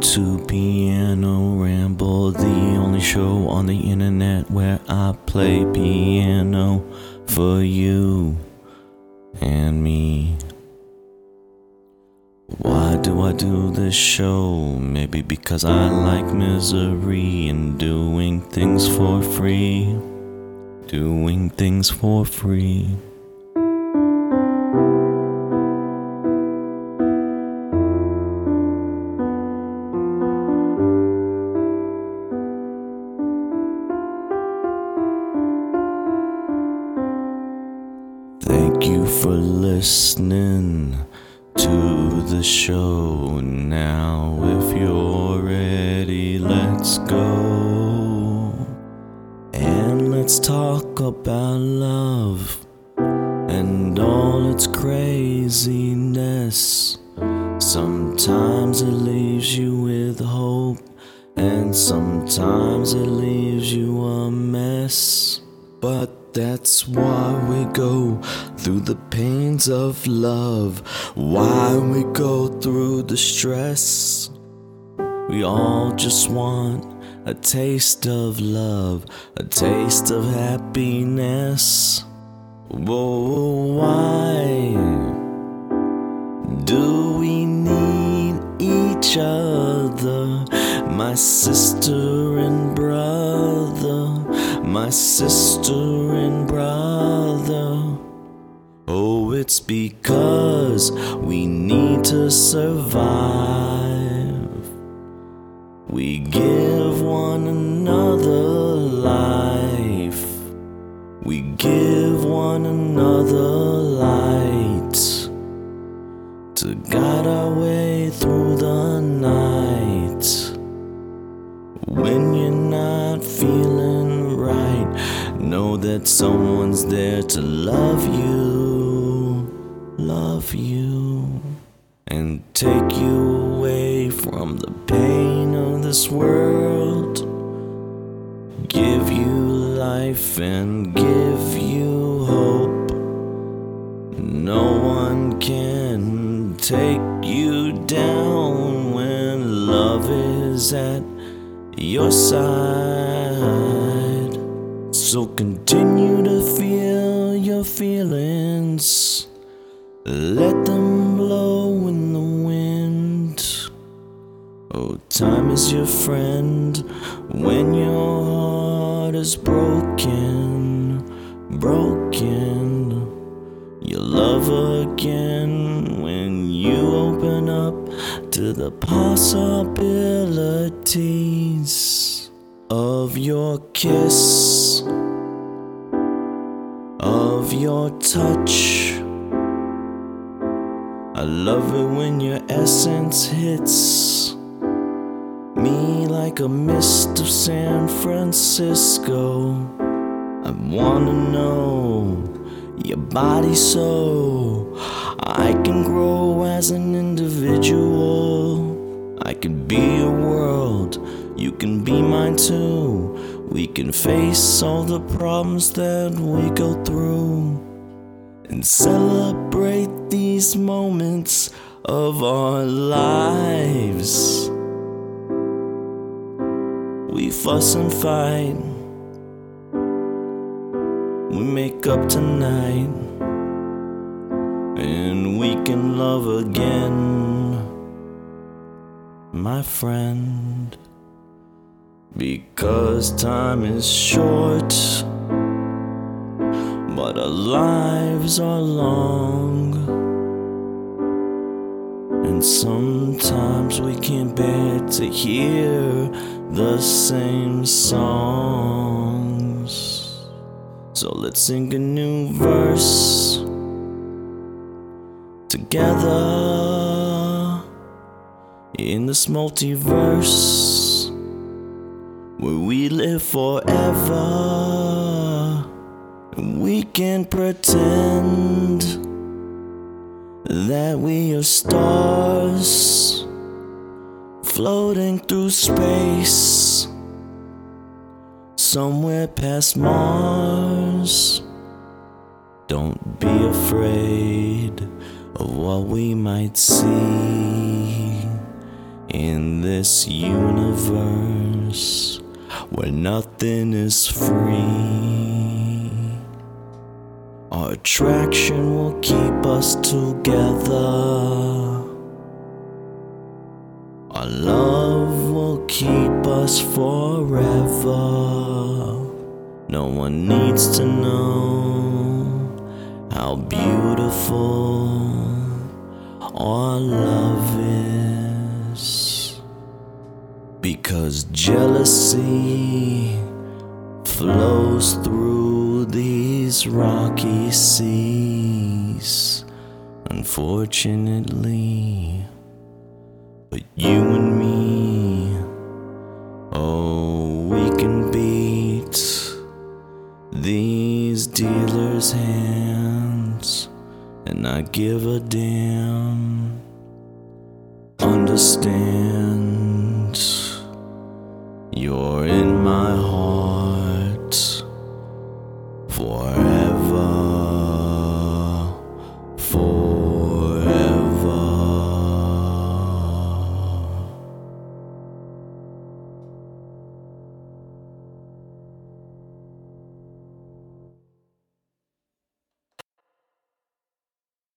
To Piano Ramble, the only show on the internet where I play piano for you and me. Why do I do this show? Maybe because I like misery and doing things for free. Doing things for free. Thank you for listening to the show. Now, if you're ready, let's go. And let's talk about love and all its craziness. Sometimes it leaves you with hope, and sometimes it leaves you a mess. But that's why we go through the pains of love, why we go through the stress. We all just want a taste of love, a taste of happiness. Whoa, why do we need each other? My sister and my sister and brother. Oh, it's because we need to survive. We give one another life. We give one another light to guide our someone's there to love you, love you, and take you away from the pain of this world. Give you life and give you hope. No one can take you down when love is at your side. So continue to feel your feelings. Let them blow in the wind. Oh, time is your friend when your heart is broken, broken. You love again when you open up to the possibilities of your kiss, of your touch. I love it when your essence hits me like a mist of San Francisco. I wanna know your body so I can grow as an individual. I can be your world, you can be mine too. We can face all the problems that we go through and celebrate these moments of our lives. We fuss and fight. We make up tonight. And we can love again, my friend. Because time is short, but our lives are long. And sometimes we can't bear to hear the same songs. So let's sing a new verse together in this multiverse where we live forever. We can pretend that we are stars floating through space somewhere past Mars. Don't be afraid of what we might see in this universe where nothing is free. Our attraction will keep us together. Our love will keep us forever. No one needs to know how beautiful our love is. Because jealousy flows through these rocky seas. Unfortunately, but you and me, oh, we can beat these dealers' hands and not give a damn. Understand,